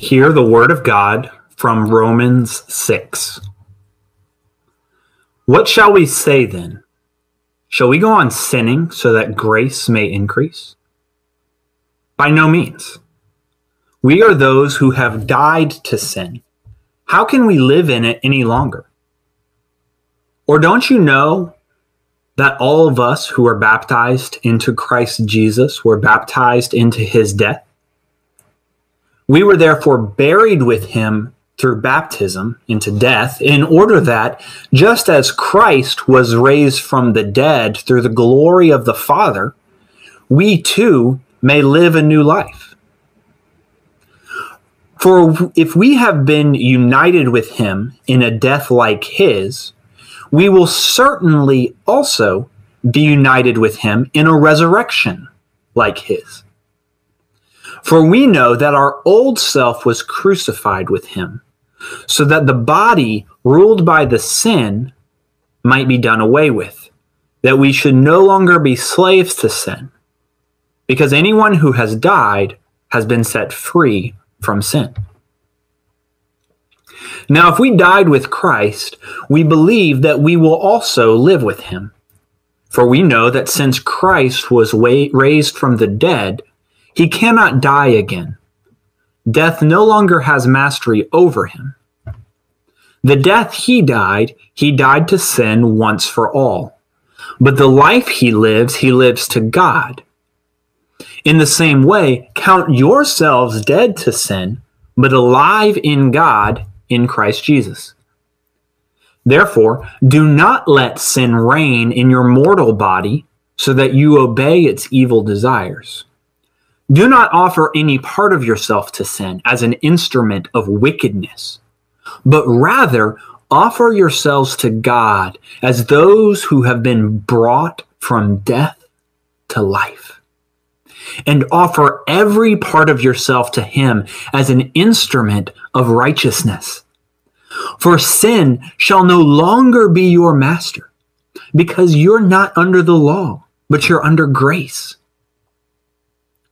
Hear the word of God from Romans 6. What shall we say then? Shall we go on sinning so that grace may increase? By no means. We are those who have died to sin. How can we live in it any longer? Or don't you know that all of us who are baptized into Christ Jesus were baptized into his death? We were therefore buried with him through baptism into death, in order that, just as Christ was raised from the dead through the glory of the Father, we too may live a new life. For if we have been united with him in a death like his, we will certainly also be united with him in a resurrection like his. For we know that our old self was crucified with him, so that the body ruled by the sin might be done away with, that we should no longer be slaves to sin, because anyone who has died has been set free from sin. Now, if we died with Christ, we believe that we will also live with him. For we know that since Christ was raised from the dead, he cannot die again. Death no longer has mastery over him. The death he died, he died to sin once for all. But the life he lives, he lives to God. In the same way, count yourselves dead to sin, but alive in God in Christ Jesus. Therefore, do not let sin reign in your mortal body so that you obey its evil desires. Do not offer any part of yourself to sin as an instrument of wickedness, but rather offer yourselves to God as those who have been brought from death to life. And offer every part of yourself to Him as an instrument of righteousness. For sin shall no longer be your master, because you're not under the law, but you're under grace.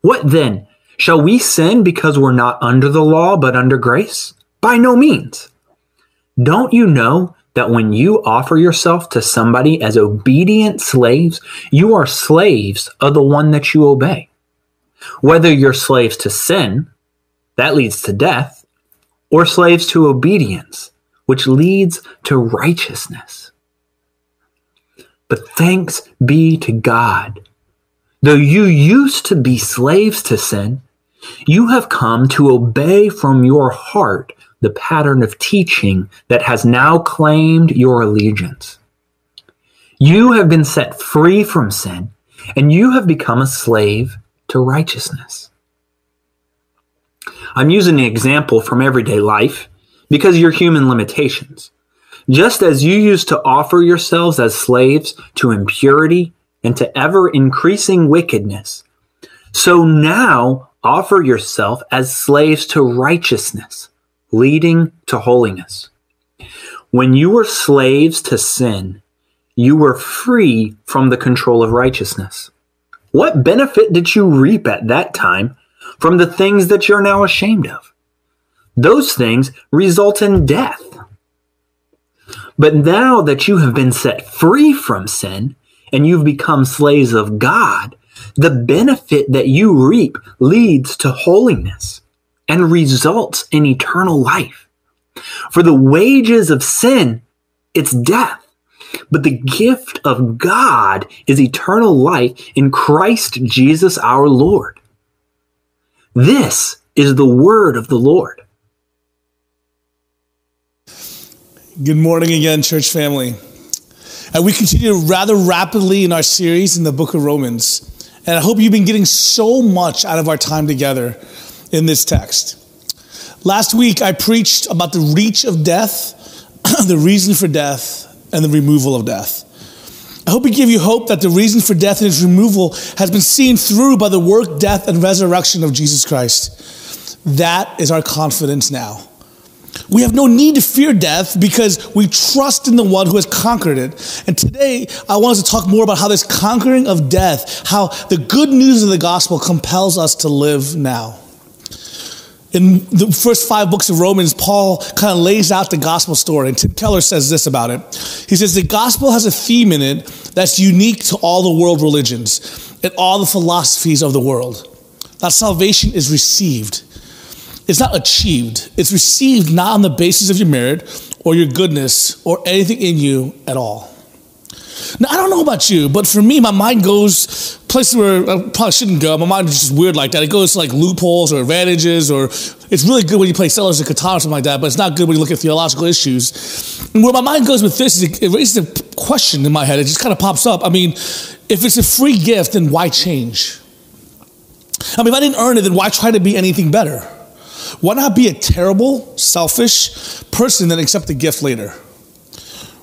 What then? Shall we sin because we're not under the law, but under grace? By no means. Don't you know that when you offer yourself to somebody as obedient slaves, you are slaves of the one that you obey? Whether you're slaves to sin, that leads to death, or slaves to obedience, which leads to righteousness. But thanks be to God. Though you used to be slaves to sin, you have come to obey from your heart the pattern of teaching that has now claimed your allegiance. You have been set free from sin, and you have become a slave to righteousness. I'm using an example from everyday life because you're human limitations. Just as you used to offer yourselves as slaves to impurity and to ever increasing wickedness, so now offer yourself as slaves to righteousness, leading to holiness. When you were slaves to sin, you were free from the control of righteousness. What benefit did you reap at that time from the things that you're now ashamed of? Those things result in death. But now that you have been set free from sin and you've become slaves of God, the benefit that you reap leads to holiness and results in eternal life. For the wages of sin, it's death. But the gift of God is eternal life in Christ Jesus our Lord. This is the word of the Lord. Good morning again, church family. And we continue rather rapidly in our series in the book of Romans. And I hope you've been getting so much out of our time together in this text. Last week, I preached about the reach of death, the reason for death, and the removal of death. I hope we give you hope that the reason for death and its removal has been seen through by the work, death, and resurrection of Jesus Christ. That is our confidence now. We have no need to fear death because we trust in the one who has conquered it. And today, I want us to talk more about how this conquering of death, how the good news of the gospel compels us to live now. In the first five books of Romans, Paul kind of lays out the gospel story. And Tim Keller says this about it. He says, The gospel has a theme in it that's unique to all the world religions and all the philosophies of the world. That salvation is received. It's not achieved. It's received not on the basis of your merit or your goodness or anything in you at all. Now, I don't know about you, but for me, my mind goes places where I probably shouldn't go. My mind is just weird like that. It goes to like loopholes or advantages, or it's really good when you play Settlers of Catan or something like that, but it's not good when you look at theological issues. And where my mind goes with this is it raises a question in my head. It just kind of pops up. I mean, if it's a free gift, then why change? I mean, if I didn't earn it, then why try to be anything better? Why not be a terrible, selfish person and accept the gift later?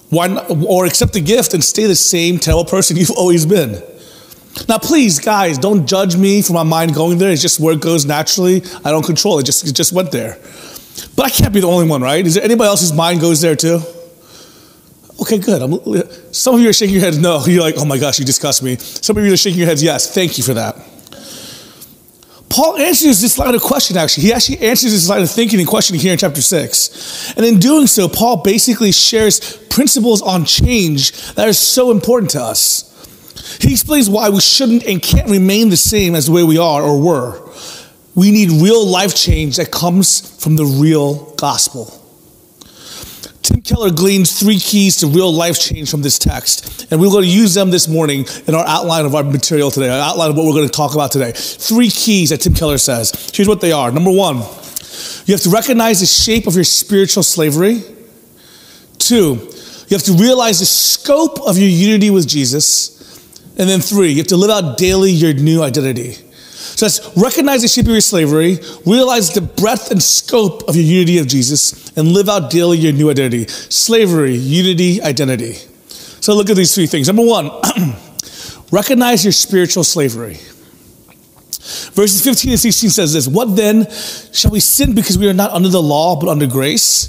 Why not, or accept the gift and stay the same terrible person you've always been? Now, please, guys, don't judge me for my mind going there. It's just where it goes naturally. I don't control it. Just, it just went there. But I can't be the only one, right? Is there anybody else's mind goes there too? Okay, good. I'm, some of you are shaking your heads no. You're like, oh my gosh, you disgust me. Some of you are shaking your heads yes. Thank you for that. Paul answers this line of question, actually. He actually answers this line of thinking and questioning here in chapter 6. And in doing so, Paul basically shares principles on change that are so important to us. He explains why we shouldn't and can't remain the same as the way we are or were. We need real life change that comes from the real gospel. Tim Keller gleans three keys to real life change from this text, and we're going to use them this morning in our outline of our material today, our outline of what we're going to talk about today. Three keys that Tim Keller says. Here's what they are. Number one, you have to recognize the shape of your spiritual slavery. Two, you have to realize the scope of your unity with Jesus. And then three, you have to live out daily your new identity. So that's recognize the your slavery, realize the breadth and scope of your unity of Jesus, and live out daily your new identity. Slavery, unity, identity. So look at these three things. Number one, recognize your spiritual slavery. Verses 15 and 16 says this What then? Shall we sin because we are not under the law but under grace?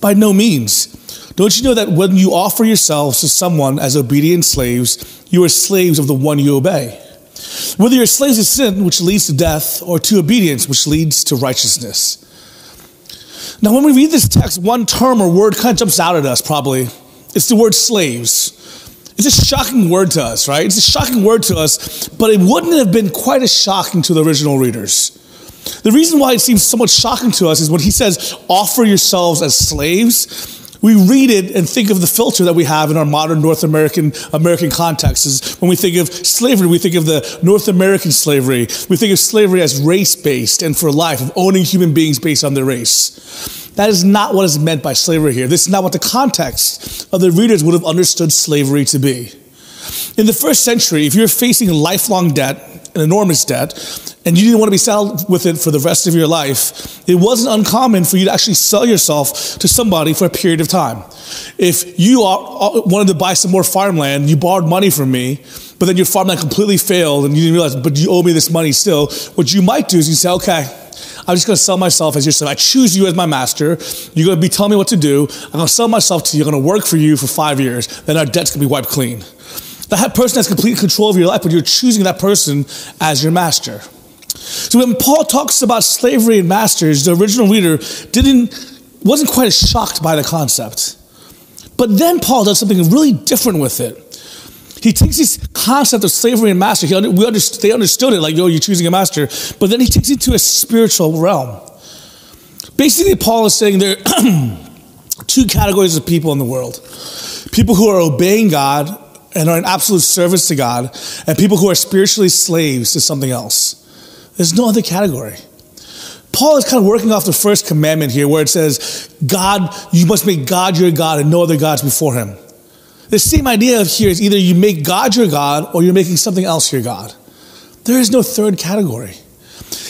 By no means. Don't you know that when you offer yourselves to someone as obedient slaves, you are slaves of the one you obey? Whether you're slaves to sin, which leads to death, or to obedience, which leads to righteousness. Now, when we read this text, one term or word kind of jumps out at us, probably. It's the word slaves. It's a shocking word to us, right? It's a shocking word to us, but it wouldn't have been quite as shocking to the original readers. The reason why it seems so much shocking to us is when he says, offer yourselves as slaves, we read it and think of the filter that we have in our modern North American American context. Is when we think of slavery, we think of the North American slavery. We think of slavery as race based and for life, of owning human beings based on their race. That is not what is meant by slavery here. This is not what the context of the readers would have understood slavery to be. In the first century, if you're facing lifelong debt, an enormous debt, and you didn't want to be saddled with it for the rest of your life, it wasn't uncommon for you to actually sell yourself to somebody for a period of time. If you uh, wanted to buy some more farmland, you borrowed money from me, but then your farmland completely failed and you didn't realize, but you owe me this money still, what you might do is you say, okay, I'm just going to sell myself as your slave. I choose you as my master. You're going to be telling me what to do. I'm going to sell myself to you. I'm going to work for you for five years. Then our debt's going to be wiped clean. That person has complete control of your life, but you're choosing that person as your master. So when Paul talks about slavery and masters, the original reader didn't wasn't quite as shocked by the concept. But then Paul does something really different with it. He takes this concept of slavery and master. He, we they understood it, like, yo, you're choosing a master. But then he takes it to a spiritual realm. Basically, Paul is saying there are two categories of people in the world people who are obeying God and are in absolute service to God, and people who are spiritually slaves to something else. There's no other category. Paul is kind of working off the first commandment here where it says, God, you must make God your God and no other gods before him. The same idea here is either you make God your God or you're making something else your God. There is no third category.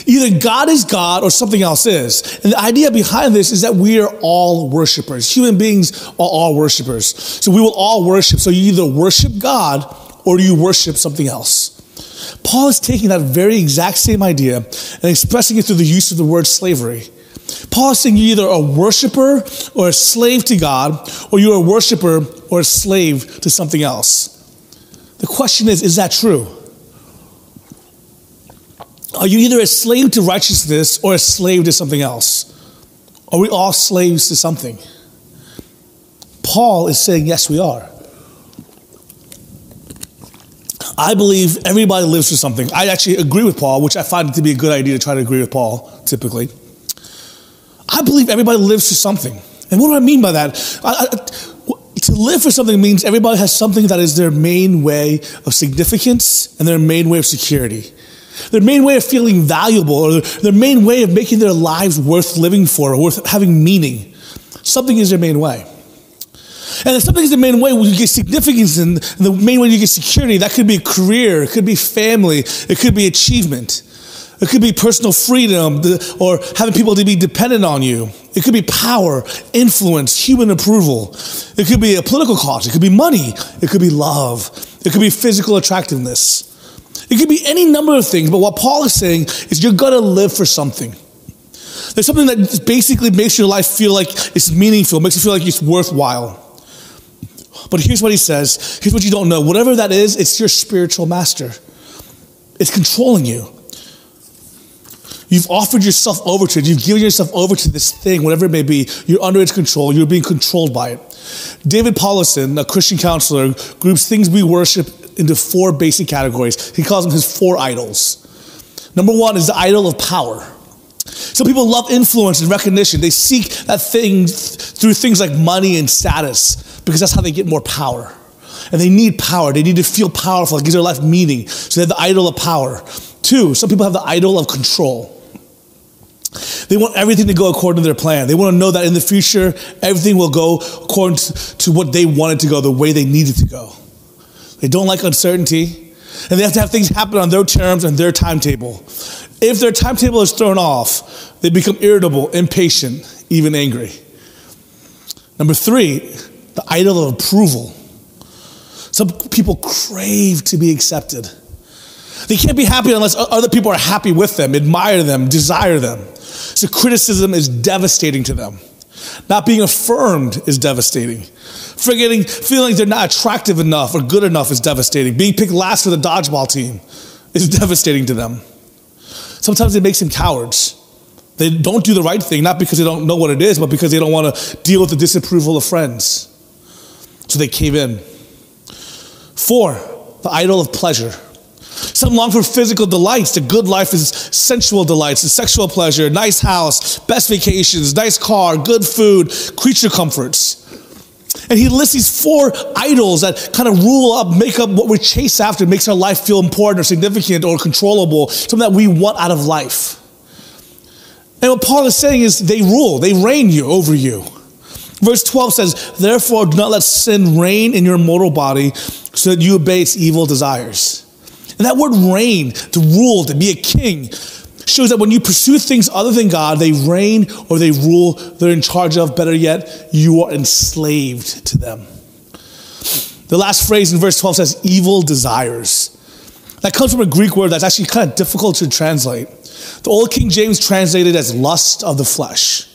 Either God is God or something else is. And the idea behind this is that we are all worshipers. Human beings are all worshipers. So we will all worship. So you either worship God or you worship something else. Paul is taking that very exact same idea and expressing it through the use of the word slavery. Paul is saying you're either a worshiper or a slave to God, or you're a worshiper or a slave to something else. The question is, is that true? Are you either a slave to righteousness or a slave to something else? Are we all slaves to something? Paul is saying, yes, we are. I believe everybody lives for something. I actually agree with Paul, which I find to be a good idea to try to agree with Paul, typically. I believe everybody lives for something. And what do I mean by that? I, I, to live for something means everybody has something that is their main way of significance and their main way of security. Their main way of feeling valuable or their main way of making their lives worth living for or worth having meaning. Something is their main way. And if something is the main way you get significance and the main way you get security, that could be career, it could be family, it could be achievement. It could be personal freedom or having people to be dependent on you. It could be power, influence, human approval. It could be a political cause. It could be money. It could be love. It could be physical attractiveness. It could be any number of things. But what Paul is saying is you're going to live for something. There's something that basically makes your life feel like it's meaningful, makes you feel like it's worthwhile. But here's what he says. Here's what you don't know. Whatever that is, it's your spiritual master. It's controlling you. You've offered yourself over to it. You've given yourself over to this thing, whatever it may be. You're under its control. You're being controlled by it. David Powlison, a Christian counselor, groups things we worship into four basic categories. He calls them his four idols. Number one is the idol of power. Some people love influence and recognition. They seek that thing through things like money and status because that's how they get more power. And they need power. They need to feel powerful. It gives their life meaning. So they have the idol of power. Two, some people have the idol of control. They want everything to go according to their plan. They want to know that in the future, everything will go according to what they wanted to go, the way they needed to go. They don't like uncertainty, and they have to have things happen on their terms and their timetable. If their timetable is thrown off, they become irritable, impatient, even angry. Number three, the idol of approval. Some people crave to be accepted. They can't be happy unless other people are happy with them, admire them, desire them. So criticism is devastating to them. Not being affirmed is devastating. Forgetting, feeling they're not attractive enough or good enough is devastating. Being picked last for the dodgeball team is devastating to them. Sometimes it makes them cowards. They don't do the right thing, not because they don't know what it is, but because they don't want to deal with the disapproval of friends. So they cave in. Four, the idol of pleasure. Some long for physical delights. The good life is sensual delights, the sexual pleasure, nice house, best vacations, nice car, good food, creature comforts. And he lists these four idols that kind of rule up, make up what we chase after, makes our life feel important or significant or controllable, something that we want out of life. And what Paul is saying is they rule, they reign you over you. Verse 12 says, Therefore, do not let sin reign in your mortal body so that you obey its evil desires. And that word reign, to rule, to be a king, shows that when you pursue things other than God, they reign or they rule, they're in charge of. Better yet, you are enslaved to them. The last phrase in verse 12 says, evil desires. That comes from a Greek word that's actually kind of difficult to translate. The Old King James translated as lust of the flesh.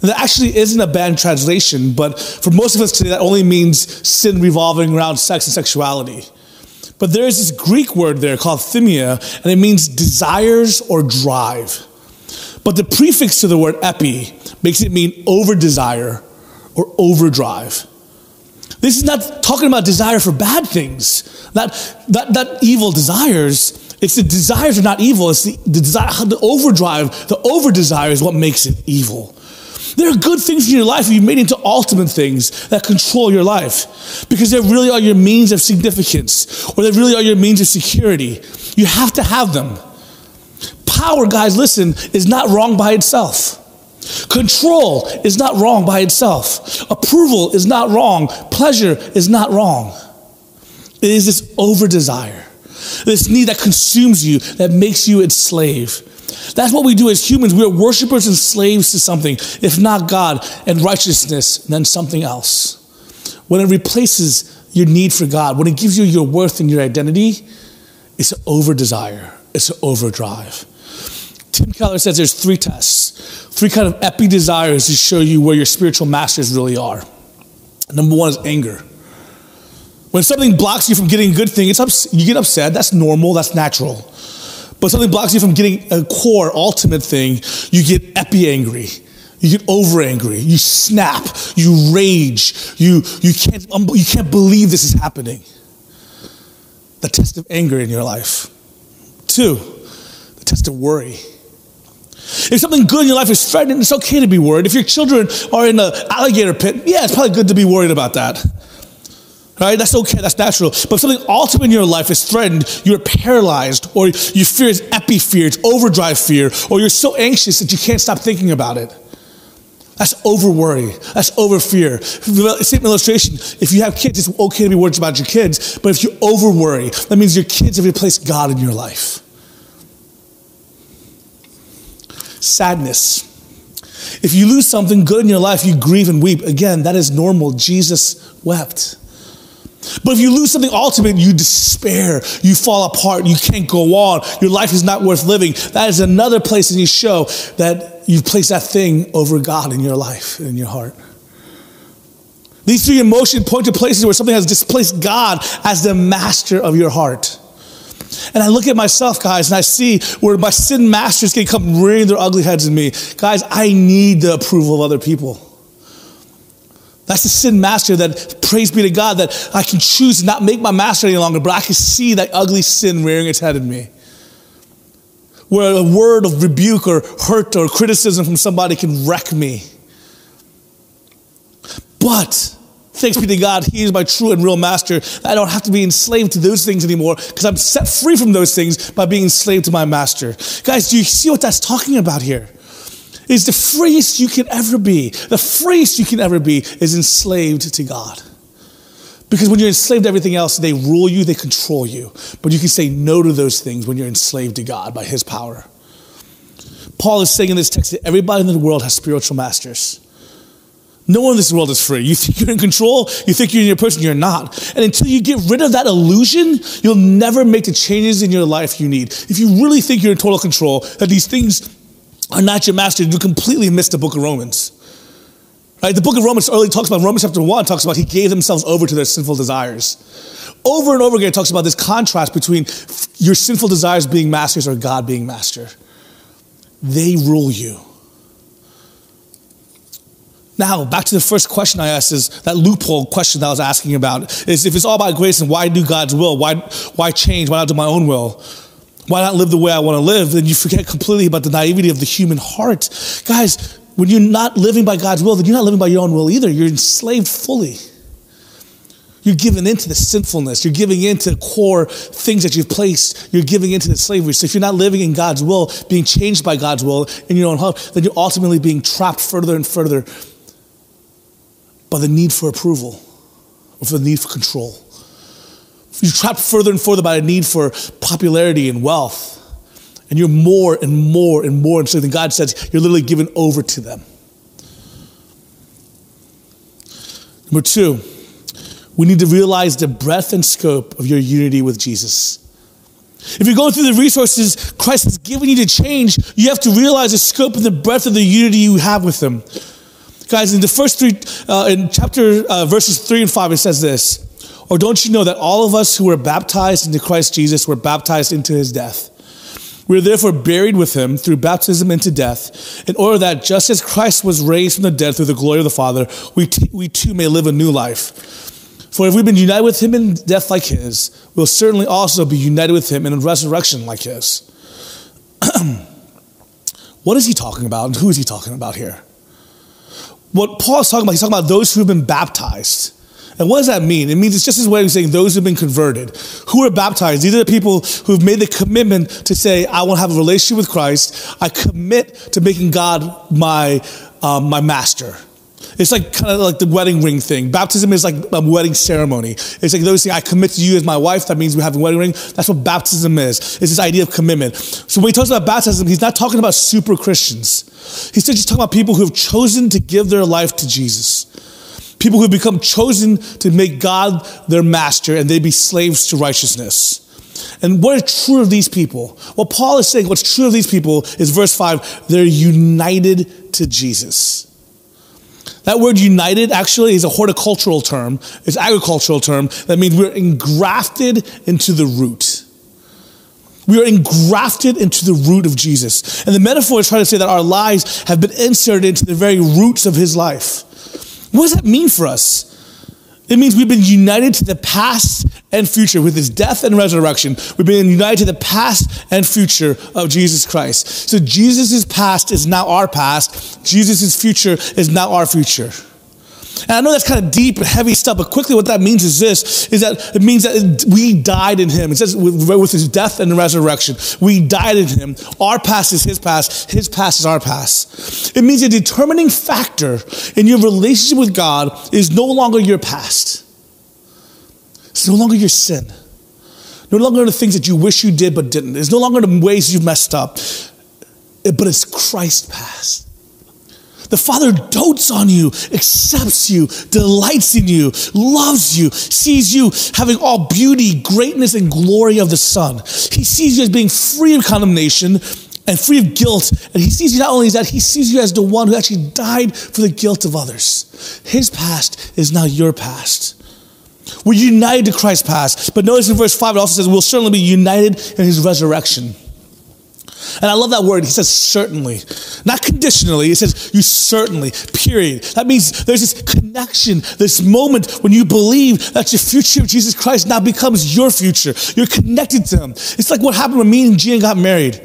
And that actually isn't a bad translation, but for most of us today, that only means sin revolving around sex and sexuality. But there is this Greek word there called thymia, and it means desires or drive. But the prefix to the word epi makes it mean over desire or overdrive. This is not talking about desire for bad things, that, that, that evil desires. It's the desires are not evil. It's the, the desire, the overdrive, the over desire is what makes it evil. There are good things in your life you've made into ultimate things that control your life because they really are your means of significance or they really are your means of security. You have to have them. Power, guys, listen, is not wrong by itself. Control is not wrong by itself. Approval is not wrong. Pleasure is not wrong. It is this over desire, this need that consumes you, that makes you its slave. That's what we do as humans. We are worshipers and slaves to something, if not God and righteousness, then something else. When it replaces your need for God, when it gives you your worth and your identity, it's an over desire, it's an overdrive. Tim Keller says there's three tests, three kind of epi desires to show you where your spiritual masters really are. Number one is anger. When something blocks you from getting a good thing, it's ups- you get upset. That's normal, that's natural. But something blocks you from getting a core, ultimate thing. You get epi angry. You get over angry. You snap. You rage. You, you, can't, um, you can't believe this is happening. The test of anger in your life. Two, the test of worry. If something good in your life is threatened, it's okay to be worried. If your children are in an alligator pit, yeah, it's probably good to be worried about that. Right? That's okay, that's natural. But if something ultimate in your life is threatened, you're paralyzed, or you fear is epi fear, it's overdrive fear, or you're so anxious that you can't stop thinking about it. That's over worry. That's over fear. Same illustration. If you have kids, it's okay to be worried about your kids. But if you over worry, that means your kids have replaced God in your life. Sadness. If you lose something good in your life, you grieve and weep. Again, that is normal. Jesus wept. But if you lose something ultimate, you despair, you fall apart, you can't go on, your life is not worth living. That is another place in your show that you've placed that thing over God in your life, in your heart. These three emotions point to places where something has displaced God as the master of your heart. And I look at myself, guys, and I see where my sin masters can come rearing their ugly heads in me. Guys, I need the approval of other people. That's the sin master that, praise be to God, that I can choose to not make my master any longer, but I can see that ugly sin rearing its head in me. Where a word of rebuke or hurt or criticism from somebody can wreck me. But thanks be to God, He is my true and real master. I don't have to be enslaved to those things anymore because I'm set free from those things by being enslaved to my master. Guys, do you see what that's talking about here? Is the freest you can ever be. The freest you can ever be is enslaved to God. Because when you're enslaved to everything else, they rule you, they control you. But you can say no to those things when you're enslaved to God by His power. Paul is saying in this text that everybody in the world has spiritual masters. No one in this world is free. You think you're in control, you think you're in your person, you're not. And until you get rid of that illusion, you'll never make the changes in your life you need. If you really think you're in total control, that these things are not your master, you completely miss the book of Romans. Right? The book of Romans early talks about Romans chapter 1 talks about he gave themselves over to their sinful desires. Over and over again, it talks about this contrast between your sinful desires being masters or God being master. They rule you. Now, back to the first question I asked is that loophole question that I was asking about is if it's all about grace and why do God's will? Why, why change? Why not do my own will? Why not live the way I want to live? Then you forget completely about the naivety of the human heart. Guys, when you're not living by God's will, then you're not living by your own will either. You're enslaved fully. You're giving into the sinfulness. You're giving into the core things that you've placed. You're giving into the slavery. So if you're not living in God's will, being changed by God's will in your own heart, then you're ultimately being trapped further and further by the need for approval or for the need for control. You're trapped further and further by a need for popularity and wealth. And you're more and more and more. enslaved. And God says, you're literally given over to them. Number two, we need to realize the breadth and scope of your unity with Jesus. If you're going through the resources Christ has given you to change, you have to realize the scope and the breadth of the unity you have with Him. Guys, in the first three, uh, in chapter uh, verses three and five, it says this or don't you know that all of us who were baptized into Christ Jesus were baptized into his death? We are therefore buried with him through baptism into death, in order that just as Christ was raised from the dead through the glory of the Father, we, t- we too may live a new life. For if we've been united with him in death like his, we'll certainly also be united with him in a resurrection like his. what is he talking about, and who is he talking about here? What Paul's talking about, he's talking about those who have been baptized. And what does that mean? It means it's just his way of saying those who've been converted, who are baptized. These are the people who've made the commitment to say, I want to have a relationship with Christ. I commit to making God my, um, my master. It's like kind of like the wedding ring thing. Baptism is like a wedding ceremony. It's like those things, I commit to you as my wife. That means we have a wedding ring. That's what baptism is. It's this idea of commitment. So when he talks about baptism, he's not talking about super Christians. He's just talking about people who have chosen to give their life to Jesus. People who become chosen to make God their master and they be slaves to righteousness. And what is true of these people? What Paul is saying, what's true of these people is verse 5 they're united to Jesus. That word united actually is a horticultural term, it's agricultural term. That means we're engrafted into the root. We are engrafted into the root of Jesus. And the metaphor is trying to say that our lives have been inserted into the very roots of his life. What does that mean for us? It means we've been united to the past and future with his death and resurrection. We've been united to the past and future of Jesus Christ. So Jesus' past is now our past. Jesus' future is now our future. And I know that's kind of deep and heavy stuff, but quickly what that means is this, is that it means that we died in him. It says with, with his death and resurrection, we died in him. Our past is his past. His past is our past. It means a determining factor in your relationship with God is no longer your past. It's no longer your sin. No longer the things that you wish you did but didn't. It's no longer the ways you've messed up. But it's Christ's past. The Father dotes on you, accepts you, delights in you, loves you, sees you having all beauty, greatness, and glory of the Son. He sees you as being free of condemnation and free of guilt. And He sees you not only as that, He sees you as the one who actually died for the guilt of others. His past is now your past. We're united to Christ's past. But notice in verse 5, it also says we'll certainly be united in His resurrection. And I love that word. He says certainly, not conditionally. He says you certainly, period. That means there's this connection, this moment when you believe that your future of Jesus Christ now becomes your future. You're connected to Him. It's like what happened when me and Gina got married.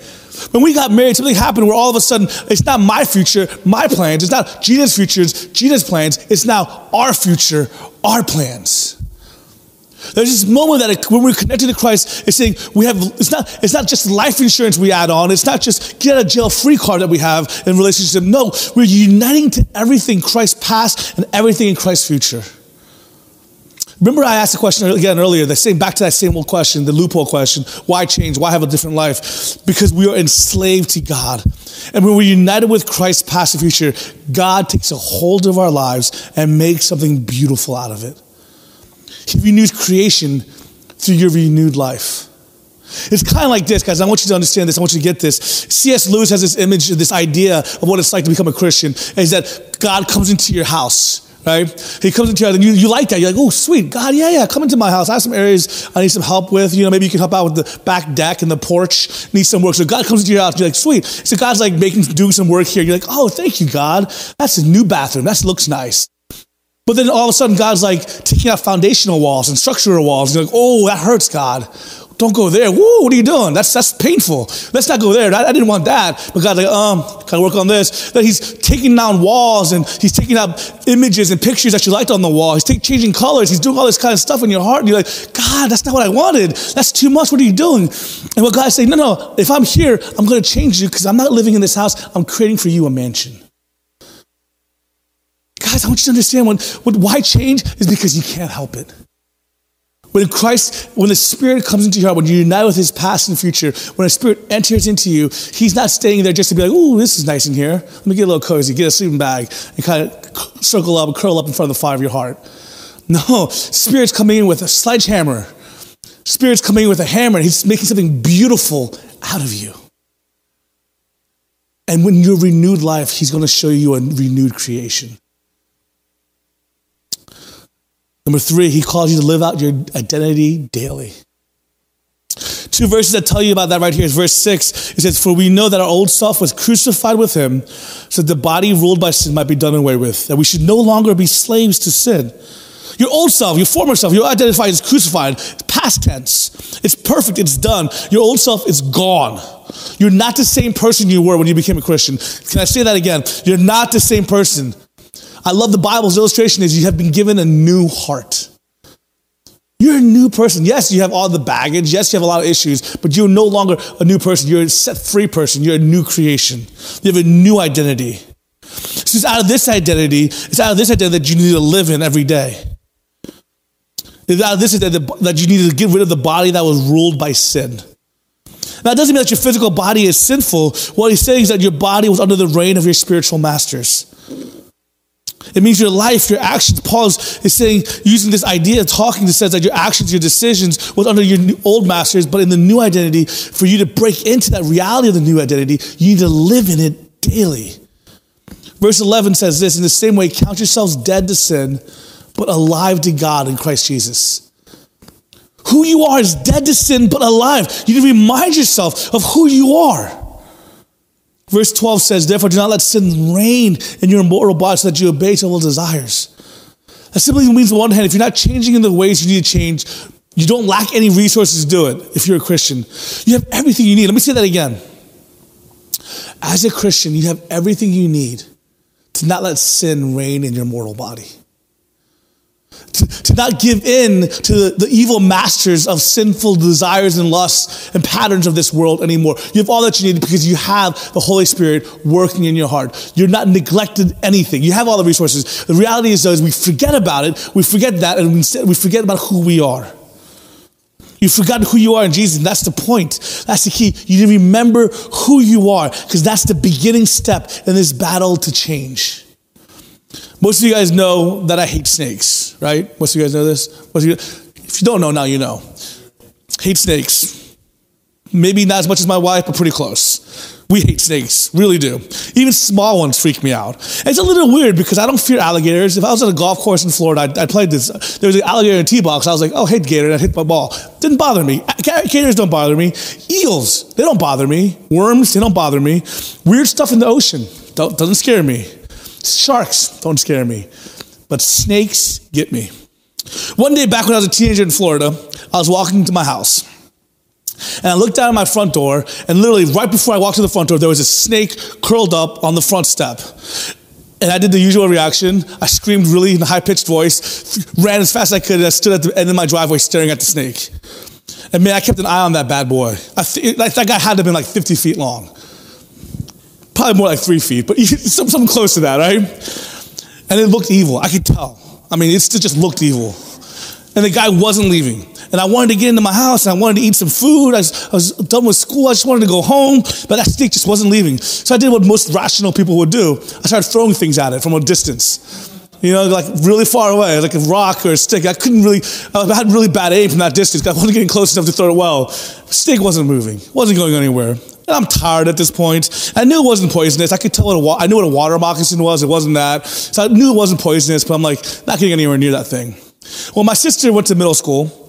When we got married, something happened where all of a sudden it's not my future, my plans. It's not Gina's future, Gina's plans. It's now our future, our plans. There's this moment that when we're connected to Christ, it's saying we have, it's not, it's not just life insurance we add on. It's not just get out of jail free card that we have in relationship. No, we're uniting to everything Christ past and everything in Christ's future. Remember, I asked the question again earlier, the same, back to that same old question, the loophole question why change? Why have a different life? Because we are enslaved to God. And when we're united with Christ past and future, God takes a hold of our lives and makes something beautiful out of it. He renews creation through your renewed life. It's kind of like this, guys. I want you to understand this. I want you to get this. C.S. Lewis has this image, this idea of what it's like to become a Christian, is that God comes into your house, right? He comes into your house, and you, you like that. You're like, oh, sweet. God, yeah, yeah, come into my house. I have some areas I need some help with. You know, maybe you can help out with the back deck and the porch. Need some work. So God comes into your house, and you're like, sweet. So God's like making, doing some work here. You're like, oh, thank you, God. That's a new bathroom. That looks nice. But then all of a sudden, God's like taking out foundational walls and structural walls. You're like, oh, that hurts, God. Don't go there. Woo, what are you doing? That's that's painful. Let's not go there. I, I didn't want that. But God's like, um, gotta work on this. That he's taking down walls and he's taking out images and pictures that you liked on the wall. He's take, changing colors. He's doing all this kind of stuff in your heart. And you're like, God, that's not what I wanted. That's too much. What are you doing? And what God's saying, no, no, if I'm here, I'm gonna change you because I'm not living in this house. I'm creating for you a mansion. Guys, I want you to understand why change is because you can't help it. When Christ, when the Spirit comes into your heart, when you unite with His past and future, when the Spirit enters into you, He's not staying there just to be like, "Oh, this is nice in here. Let me get a little cozy, get a sleeping bag, and kind of circle up and curl up in front of the fire of your heart." No, Spirit's coming in with a sledgehammer. Spirit's coming in with a hammer, and He's making something beautiful out of you. And when you're renewed life, He's going to show you a renewed creation. Number three, he calls you to live out your identity daily. Two verses that tell you about that right here is verse six. It says, For we know that our old self was crucified with him, so that the body ruled by sin might be done away with, that we should no longer be slaves to sin. Your old self, your former self, your identified is crucified. It's past tense. It's perfect. It's done. Your old self is gone. You're not the same person you were when you became a Christian. Can I say that again? You're not the same person. I love the Bible's illustration is you have been given a new heart. You're a new person. Yes, you have all the baggage. Yes, you have a lot of issues, but you're no longer a new person. You're a set free person. You're a new creation. You have a new identity. So it's out of this identity, it's out of this identity that you need to live in every day. It's out of this identity that you need to get rid of the body that was ruled by sin. Now, it doesn't mean that your physical body is sinful. What he's saying is that your body was under the reign of your spiritual masters. It means your life, your actions. Paul is saying, using this idea, talking, that says that your actions, your decisions was under your old masters, but in the new identity, for you to break into that reality of the new identity, you need to live in it daily. Verse 11 says this In the same way, count yourselves dead to sin, but alive to God in Christ Jesus. Who you are is dead to sin but alive. You need to remind yourself of who you are. Verse 12 says, Therefore, do not let sin reign in your mortal body so that you obey all desires. That simply means, on the one hand, if you're not changing in the ways you need to change, you don't lack any resources to do it if you're a Christian. You have everything you need. Let me say that again. As a Christian, you have everything you need to not let sin reign in your mortal body to, not give in to the, the evil masters of sinful desires and lusts and patterns of this world anymore. You have all that you need because you have the Holy Spirit working in your heart. You're not neglected anything. You have all the resources. The reality is, though, is we forget about it. We forget that, and instead we forget about who we are. You've forgotten who you are in Jesus, and that's the point. That's the key. You need to remember who you are, because that's the beginning step in this battle to change. Most of you guys know that I hate snakes, right? Most of you guys know this. Most of you, if you don't know now, you know. Hate snakes. Maybe not as much as my wife, but pretty close. We hate snakes, really do. Even small ones freak me out. it's a little weird because I don't fear alligators. If I was at a golf course in Florida, I, I played this. There was an alligator in tee box. I was like, oh, hey, gator, and I hit my ball. Didn't bother me. Gators don't bother me. Eels, they don't bother me. Worms, they don't bother me. Weird stuff in the ocean doesn't scare me. Sharks don't scare me, but snakes get me. One day back when I was a teenager in Florida, I was walking to my house. And I looked down at my front door, and literally right before I walked to the front door, there was a snake curled up on the front step. And I did the usual reaction. I screamed really in a high pitched voice, ran as fast as I could, and I stood at the end of my driveway staring at the snake. And man, I kept an eye on that bad boy. I th- that guy had to have been like 50 feet long probably more like three feet, but something close to that, right? And it looked evil. I could tell. I mean, it just looked evil. And the guy wasn't leaving. And I wanted to get into my house and I wanted to eat some food. I was, I was, done with school. I just wanted to go home, but that snake just wasn't leaving. So I did what most rational people would do. I started throwing things at it from a distance. You know, like really far away, like a rock or a stick. I couldn't really, I had really bad aim from that distance. I wasn't getting close enough to throw it well. The wasn't moving, wasn't going anywhere. And I'm tired at this point. I knew it wasn't poisonous. I could tell what a wa- I knew what a water moccasin was. It wasn't that. So I knew it wasn't poisonous, but I'm like, not getting anywhere near that thing. Well, my sister went to middle school.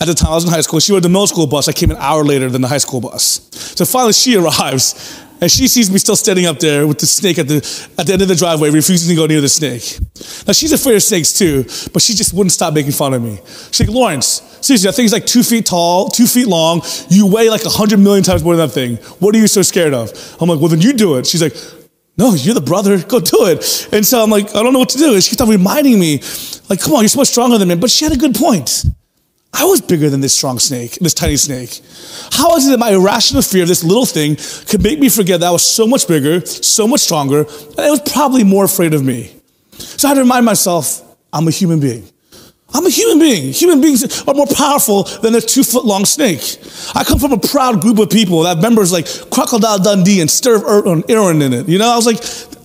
At the time I was in high school, she rode the middle school bus. I came an hour later than the high school bus. So finally she arrives and she sees me still standing up there with the snake at the, at the end of the driveway, refusing to go near the snake. Now she's afraid of snakes too, but she just wouldn't stop making fun of me. She's like, Lawrence, seriously, that thing's like two feet tall, two feet long. You weigh like a hundred million times more than that thing. What are you so scared of? I'm like, well, then you do it. She's like, no, you're the brother. Go do it. And so I'm like, I don't know what to do. And she kept on reminding me, like, come on, you're so much stronger than me. But she had a good point. I was bigger than this strong snake, this tiny snake. How is it that my irrational fear of this little thing could make me forget that I was so much bigger, so much stronger, and it was probably more afraid of me? So I had to remind myself, I'm a human being. I'm a human being. Human beings are more powerful than a two foot long snake. I come from a proud group of people that members like Crocodile Dundee and Steve Irwin in it. You know, I was like,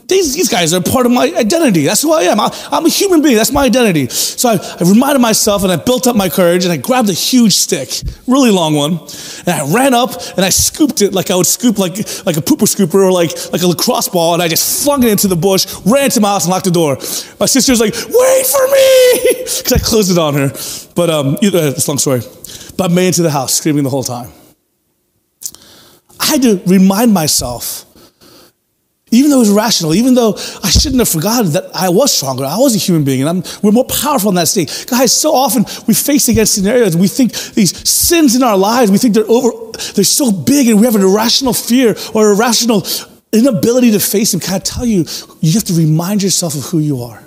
these, these guys are part of my identity. That's who I am. I, am a human being. That's my identity. So I, I, reminded myself and I built up my courage and I grabbed a huge stick, really long one, and I ran up and I scooped it like I would scoop like, like a pooper scooper or like, like a lacrosse ball and I just flung it into the bush, ran to my house and locked the door. My sister was like, wait for me! Because I closed it on her. But um, it's a long story. But I made it to the house screaming the whole time. I had to remind myself even though it was rational, even though I shouldn't have forgotten that I was stronger, I was a human being, and I'm, we're more powerful in that state. Guys, so often we face against scenarios, we think these sins in our lives, we think they're over, they're so big, and we have an irrational fear or irrational inability to face them. Can I tell you, you have to remind yourself of who you are.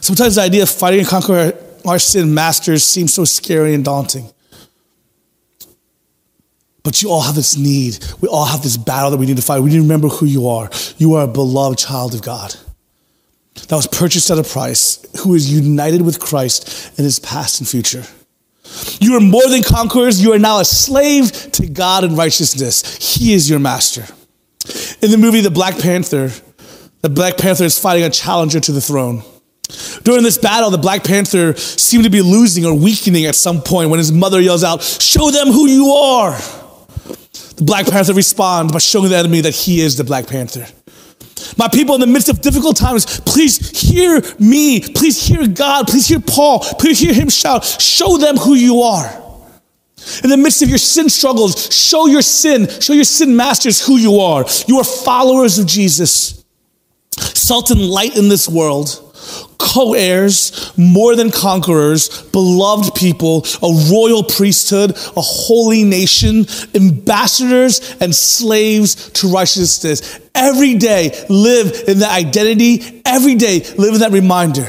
Sometimes the idea of fighting and conquering our, our sin masters seems so scary and daunting. But you all have this need. We all have this battle that we need to fight. We need to remember who you are. You are a beloved child of God that was purchased at a price, who is united with Christ in his past and future. You are more than conquerors. You are now a slave to God and righteousness. He is your master. In the movie The Black Panther, the Black Panther is fighting a challenger to the throne. During this battle, the Black Panther seemed to be losing or weakening at some point when his mother yells out, Show them who you are. The Black Panther responds by showing the enemy that he is the Black Panther. My people, in the midst of difficult times, please hear me. Please hear God. Please hear Paul. Please hear him shout. Show them who you are. In the midst of your sin struggles, show your sin, show your sin masters who you are. You are followers of Jesus, salt and light in this world co heirs, more than conquerors, beloved people, a royal priesthood, a holy nation, ambassadors and slaves to righteousness. Every day, live in that identity. Every day, live in that reminder.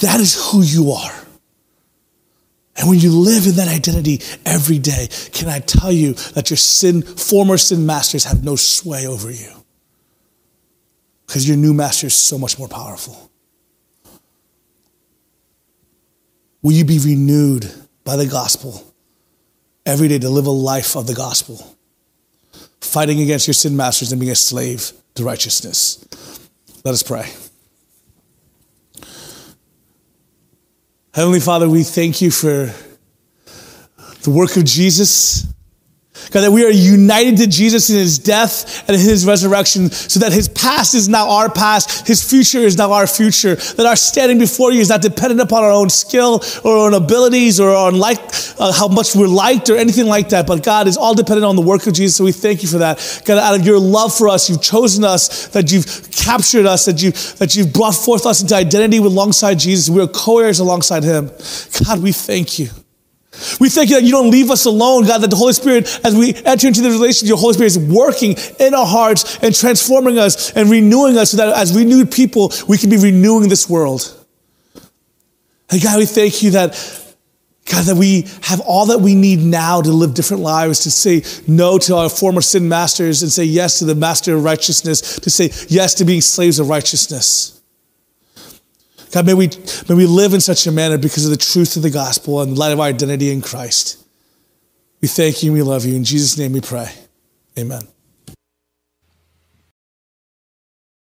That is who you are. And when you live in that identity every day, can I tell you that your sin, former sin masters have no sway over you? Because your new master is so much more powerful. Will you be renewed by the gospel every day to live a life of the gospel, fighting against your sin masters and being a slave to righteousness? Let us pray. Heavenly Father, we thank you for the work of Jesus God, that we are united to Jesus in his death and his resurrection so that his past is now our past, his future is now our future, that our standing before you is not dependent upon our own skill or our own abilities or on like, uh, how much we're liked or anything like that, but God is all dependent on the work of Jesus, so we thank you for that. God, out of your love for us, you've chosen us, that you've captured us, that, you, that you've brought forth us into identity alongside Jesus. We are co-heirs alongside him. God, we thank you. We thank you that you don't leave us alone, God, that the Holy Spirit, as we enter into the relationship, your Holy Spirit is working in our hearts and transforming us and renewing us so that as renewed people, we can be renewing this world. And God, we thank you that, God, that we have all that we need now to live different lives, to say no to our former sin masters and say yes to the master of righteousness, to say yes to being slaves of righteousness. God, may we, may we live in such a manner because of the truth of the gospel and the light of our identity in Christ. We thank you and we love you. In Jesus' name we pray. Amen.